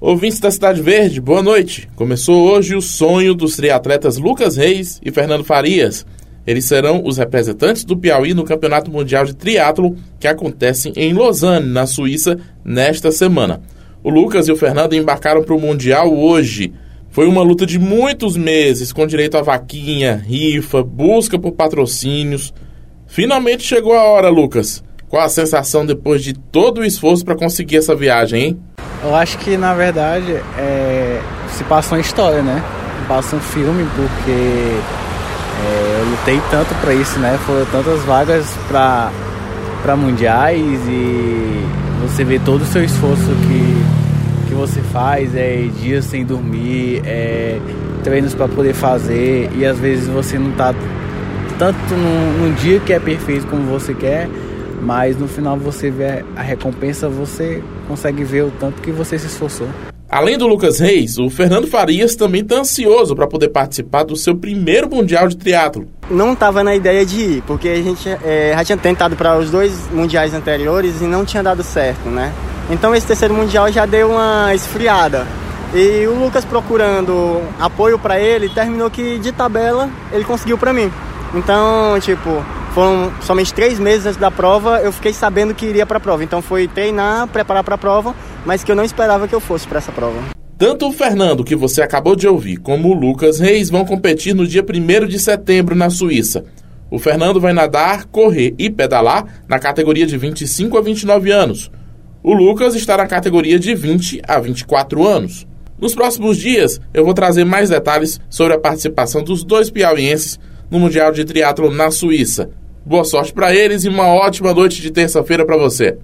Ouvintes da Cidade Verde, boa noite. Começou hoje o sonho dos triatletas Lucas Reis e Fernando Farias. Eles serão os representantes do Piauí no Campeonato Mundial de Triatlo que acontece em Lausanne, na Suíça, nesta semana. O Lucas e o Fernando embarcaram para o Mundial hoje. Foi uma luta de muitos meses, com direito a vaquinha, rifa, busca por patrocínios. Finalmente chegou a hora, Lucas. Qual a sensação depois de todo o esforço para conseguir essa viagem, hein? Eu acho que na verdade é, se passa uma história, né? Passa um filme porque é, eu lutei tanto para isso, né? Foram tantas vagas para para mundiais e você vê todo o seu esforço que, que você faz, é dias sem dormir, é, treinos para poder fazer e às vezes você não tá tanto num, num dia que é perfeito como você quer mas no final você vê a recompensa, você consegue ver o tanto que você se esforçou. Além do Lucas Reis, o Fernando Farias também está ansioso para poder participar do seu primeiro Mundial de Triatlo. Não estava na ideia de ir, porque a gente é, já tinha tentado para os dois mundiais anteriores e não tinha dado certo, né? Então esse terceiro mundial já deu uma esfriada. E o Lucas procurando apoio para ele, terminou que de tabela ele conseguiu para mim. Então, tipo, foram somente três meses antes da prova, eu fiquei sabendo que iria para a prova. Então foi treinar, preparar para a prova, mas que eu não esperava que eu fosse para essa prova. Tanto o Fernando, que você acabou de ouvir, como o Lucas Reis vão competir no dia 1 de setembro na Suíça. O Fernando vai nadar, correr e pedalar na categoria de 25 a 29 anos. O Lucas está na categoria de 20 a 24 anos. Nos próximos dias, eu vou trazer mais detalhes sobre a participação dos dois piauienses no Mundial de Triatlo na Suíça. Boa sorte para eles e uma ótima noite de terça-feira para você.